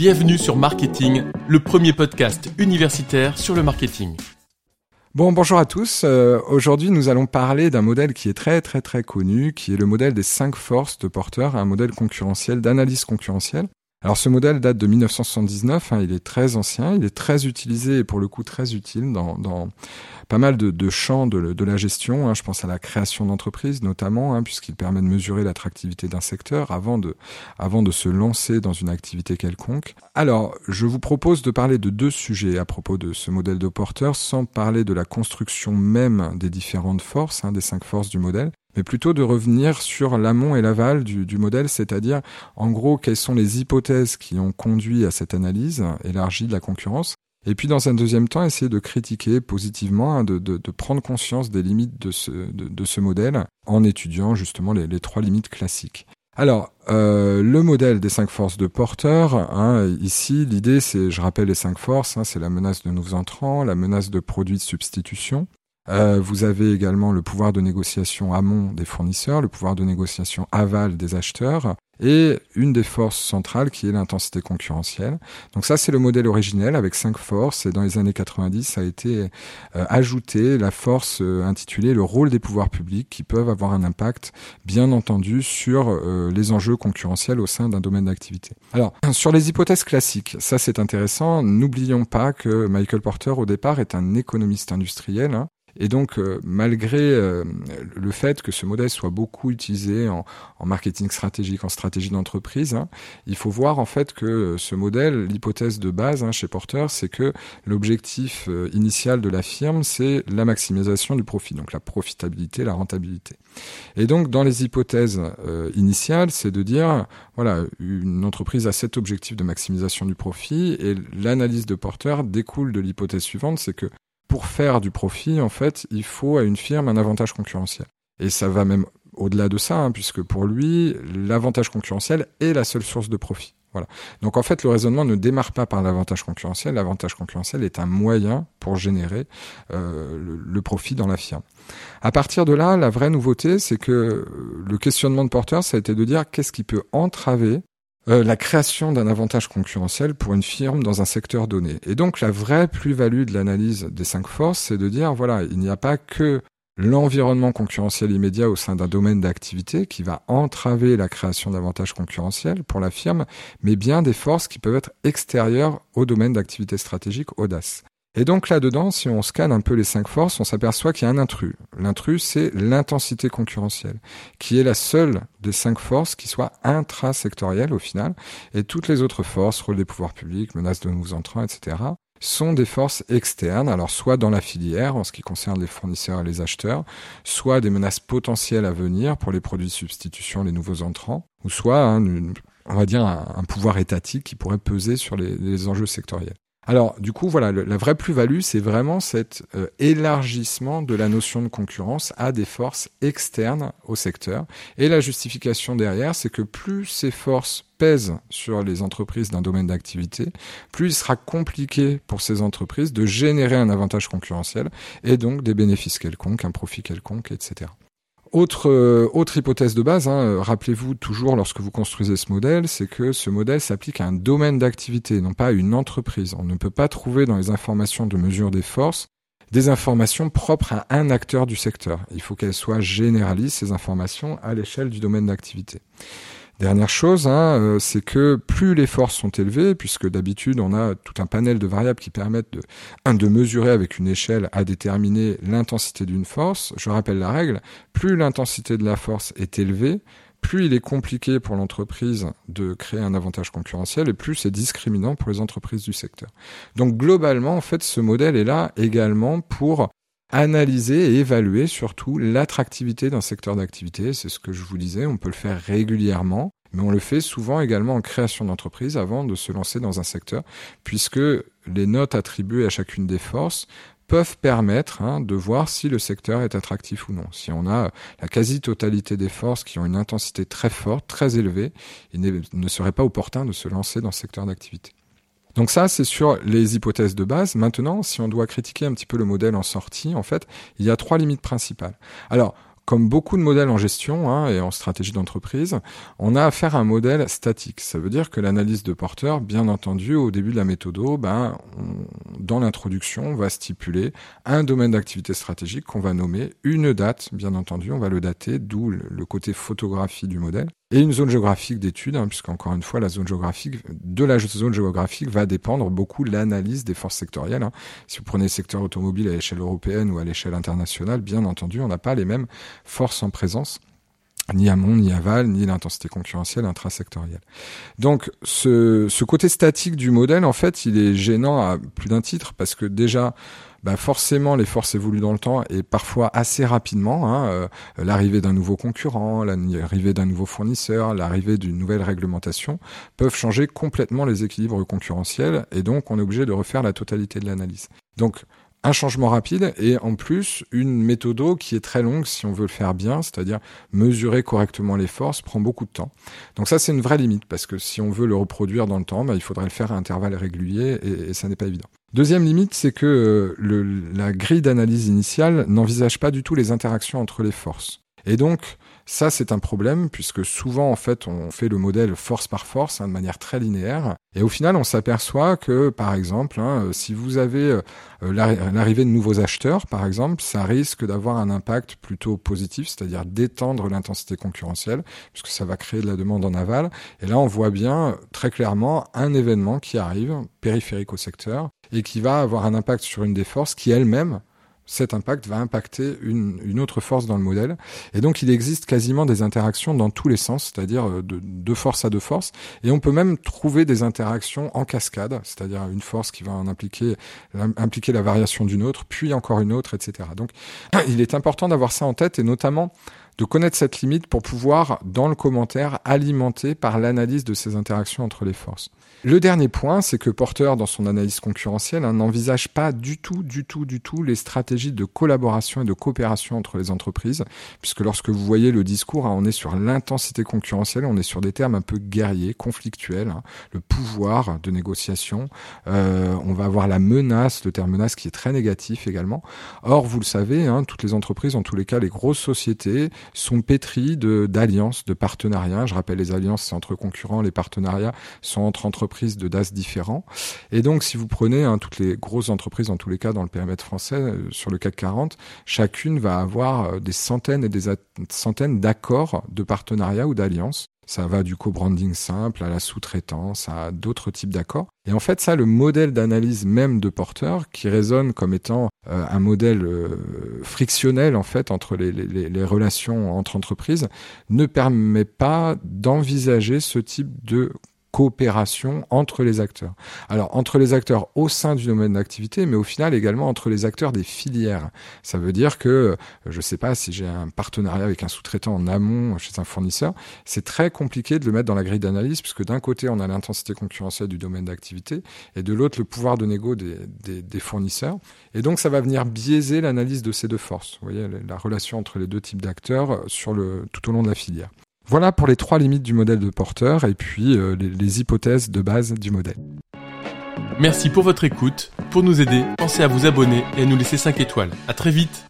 Bienvenue sur Marketing, le premier podcast universitaire sur le marketing. Bon, bonjour à tous. Euh, aujourd'hui, nous allons parler d'un modèle qui est très très très connu, qui est le modèle des cinq forces de porteurs, un modèle concurrentiel, d'analyse concurrentielle. Alors ce modèle date de 1979, hein, il est très ancien, il est très utilisé et pour le coup très utile dans, pas mal de, champs de, de, la gestion. Hein. Je pense à la création d'entreprises notamment, hein, puisqu'il permet de mesurer l'attractivité d'un secteur avant de, avant de se lancer dans une activité quelconque. Alors je vous propose de parler de deux sujets à propos de ce modèle de porteur, sans parler de la construction même des différentes forces, hein, des cinq forces du modèle, mais plutôt de revenir sur l'amont et l'aval du, modèle, c'est-à-dire en gros quelles sont les hypothèses qui ont conduit à cette analyse élargie de la concurrence, et puis dans un deuxième temps essayer de critiquer positivement, hein, de, prendre conscience des limites de ce, modèle en étudiant justement les, les trois limites classiques. Alors, euh, le modèle des cinq forces de porteur, hein, ici, l'idée, c'est, je rappelle les cinq forces, hein, c'est la menace de nouveaux entrants, la menace de produits de substitution, euh, vous avez également le pouvoir de négociation amont des fournisseurs, le pouvoir de négociation aval des acheteurs et une des forces centrales qui est l'intensité concurrentielle. Donc ça, c'est le modèle originel avec cinq forces et dans les années 90, ça a été euh, ajouté la force euh, intitulée le rôle des pouvoirs publics qui peuvent avoir un impact, bien entendu, sur euh, les enjeux concurrentiels au sein d'un domaine d'activité. Alors, sur les hypothèses classiques, ça c'est intéressant. N'oublions pas que Michael Porter, au départ, est un économiste industriel. Hein, et donc, euh, malgré euh, le fait que ce modèle soit beaucoup utilisé en, marketing stratégique, en stratégie d'entreprise, hein, il faut voir en fait que ce modèle, l'hypothèse de base hein, chez Porter, c'est que l'objectif euh, initial de la firme, c'est la maximisation du profit, donc la profitabilité, la rentabilité. Et donc, dans les hypothèses initiales, c'est de dire, voilà, une entreprise a cet objectif de maximisation du profit, et l'analyse de Porter découle de l'hypothèse suivante, c'est que pour faire du profit, en fait, il faut à une firme un avantage concurrentiel. Et ça va même au-delà de ça, hein, puisque pour lui, l'avantage concurrentiel est la seule source de profit. Voilà. Donc en fait, le raisonnement ne démarre pas par l'avantage concurrentiel. L'avantage concurrentiel est un moyen pour générer euh, le, profit dans la firme. À partir de là, la vraie nouveauté, c'est que le questionnement de Porter, ça a été de dire qu'est-ce qui peut entraver euh, la création d'un avantage concurrentiel pour une firme dans un secteur donné. Et donc la vraie plus-value de l'analyse des cinq forces, c'est de dire, voilà, il n'y a pas que l'environnement concurrentiel immédiat au sein d'un domaine d'activité qui va entraver la création d'avantages concurrentiels pour la firme, mais bien des forces qui peuvent être extérieures au domaine d'activité stratégique audace. Et donc là-dedans, si on scanne un peu les cinq forces, on s'aperçoit qu'il y a un intrus. L'intrus, c'est l'intensité concurrentielle, qui est la seule des cinq forces qui soit intrasectorielle au final, et toutes les autres forces, rôle des pouvoirs publics, menaces de nouveaux entrants, etc., sont des forces externes, alors soit dans la filière en ce qui concerne les fournisseurs et les acheteurs, soit des menaces potentielles à venir pour les produits de substitution, les nouveaux entrants, ou soit un, on va dire un, pouvoir étatique qui pourrait peser sur les enjeux sectoriels. Alors, du coup, voilà, la vraie plus-value, c'est vraiment cet euh, élargissement de la notion de concurrence à des forces externes au secteur. Et la justification derrière, c'est que plus ces forces pèsent sur les entreprises d'un domaine d'activité, plus il sera compliqué pour ces entreprises de générer un avantage concurrentiel et donc des bénéfices quelconques, un profit quelconque, etc. Autre, euh, autre hypothèse de base, hein, euh, rappelez-vous toujours lorsque vous construisez ce modèle, c'est que ce modèle s'applique à un domaine d'activité, non pas à une entreprise. On ne peut pas trouver dans les informations de mesure des forces des informations propres à un acteur du secteur. Il faut qu'elles soient généralistes, ces informations, à l'échelle du domaine d'activité. Dernière chose, hein, euh, c'est que plus les forces sont élevées, puisque d'habitude on a tout un panel de variables qui permettent de, de mesurer avec une échelle à déterminer l'intensité d'une force. Je rappelle la règle, plus l'intensité de la force est élevée, plus il est compliqué pour l'entreprise de créer un avantage concurrentiel et plus c'est discriminant pour les entreprises du secteur. Donc globalement, en fait, ce modèle est là également pour analyser et évaluer surtout l'attractivité d'un secteur d'activité. C'est ce que je vous disais, on peut le faire régulièrement, mais on le fait souvent également en création d'entreprise avant de se lancer dans un secteur, puisque les notes attribuées à chacune des forces peuvent permettre hein, de voir si le secteur est attractif ou non. Si on a la quasi-totalité des forces qui ont une intensité très forte, très élevée, il ne serait pas opportun de se lancer dans ce secteur d'activité. Donc ça, c'est sur les hypothèses de base. Maintenant, si on doit critiquer un petit peu le modèle en sortie, en fait, il y a trois limites principales. Alors, comme beaucoup de modèles en gestion hein, et en stratégie d'entreprise, on a affaire à un modèle statique. Ça veut dire que l'analyse de porteur, bien entendu, au début de la méthode, ben, dans l'introduction, on va stipuler un domaine d'activité stratégique qu'on va nommer, une date, bien entendu, on va le dater, d'où le côté photographie du modèle, et une zone géographique d'étude, hein, puisqu'encore une fois, la zone géographique, de la zone géographique va dépendre beaucoup l'analyse des forces sectorielles. Hein. Si vous prenez le secteur automobile à l'échelle européenne ou à l'échelle internationale, bien entendu, on n'a pas les mêmes forces en présence ni amont, ni aval, ni l'intensité concurrentielle intrasectorielle. Donc ce, ce côté statique du modèle, en fait, il est gênant à plus d'un titre parce que déjà, bah forcément les forces évoluent dans le temps et parfois assez rapidement. Hein, euh, l'arrivée d'un nouveau concurrent, l'arrivée d'un nouveau fournisseur, l'arrivée d'une nouvelle réglementation peuvent changer complètement les équilibres concurrentiels et donc on est obligé de refaire la totalité de l'analyse. Donc un changement rapide et en plus une méthode qui est très longue si on veut le faire bien, c'est-à-dire mesurer correctement les forces prend beaucoup de temps. Donc ça c'est une vraie limite parce que si on veut le reproduire dans le temps, bah, il faudrait le faire à intervalles réguliers et, ça n'est pas évident. Deuxième limite, c'est que euh, la grille d'analyse initiale n'envisage pas du tout les interactions entre les forces. Et donc, ça, c'est un problème puisque souvent, en fait, on fait le modèle force par force hein, de manière très linéaire. Et au final, on s'aperçoit que, par exemple, hein, si vous avez euh, l'arrivée de nouveaux acheteurs, par exemple, ça risque d'avoir un impact plutôt positif, c'est-à-dire d'étendre l'intensité concurrentielle, puisque ça va créer de la demande en aval. Et là, on voit bien très clairement un événement qui arrive, périphérique au secteur, et qui va avoir un impact sur une des forces qui elle-même cet impact va impacter une, une, autre force dans le modèle. Et donc il existe quasiment des interactions dans tous les sens, c'est-à-dire euh, de, de, force à deux forces. Et on peut même trouver des interactions en cascade, c'est-à-dire une force qui va en impliquer, impliquer la variation d'une autre, puis encore une autre, etc. Donc il est important d'avoir ça en tête et notamment de connaître cette limite pour pouvoir, dans le commentaire, alimenter par l'analyse de ces interactions entre les forces. Le dernier point, c'est que Porter, dans son analyse concurrentielle, hein, n'envisage pas du tout, du tout, du tout les stratégies de collaboration et de coopération entre les entreprises, puisque lorsque vous voyez le discours, hein, on est sur l'intensité concurrentielle, on est sur des termes un peu guerriers, conflictuels, hein, le pouvoir de négociation, euh, on va avoir la menace, le terme menace qui est très négatif également. Or, vous le savez, toutes les entreprises, en tous les cas les grosses sociétés, sont pétries d'alliances, de, partenariats. Je rappelle, les alliances, c'est entre concurrents, les partenariats sont entre entreprises de DAS différents. Et donc, si vous prenez hein, toutes les grosses entreprises, dans tous les cas dans le périmètre français, euh, sur le CAC 40, chacune va avoir euh, des centaines et des centaines d'accords de partenariat ou d'alliances. Ça va du co-branding simple à la sous-traitance, à d'autres types d'accords. Et en fait, ça, le modèle d'analyse même de Porter, qui résonne comme étant euh, un modèle frictionnel en fait entre les, relations entre entreprises, ne permet pas d'envisager ce type de coopération entre les acteurs. Alors entre les acteurs au sein du domaine d'activité, mais au final également entre les acteurs des filières. Ça veut dire que, euh, je ne sais pas, si j'ai un partenariat avec un sous-traitant en amont chez un fournisseur, c'est très compliqué de le mettre dans la grille d'analyse, puisque d'un côté on a l'intensité concurrentielle du domaine d'activité, et de l'autre le pouvoir de négo des, des, des, fournisseurs. Et donc ça va venir biaiser l'analyse de ces deux forces. Vous voyez la relation entre les deux types d'acteurs sur le tout au long de la filière. Voilà pour les trois limites du modèle de porteur et puis euh, les, hypothèses de base du modèle. Merci pour votre écoute. Pour nous aider, pensez à vous abonner et à nous laisser 5 étoiles. À très vite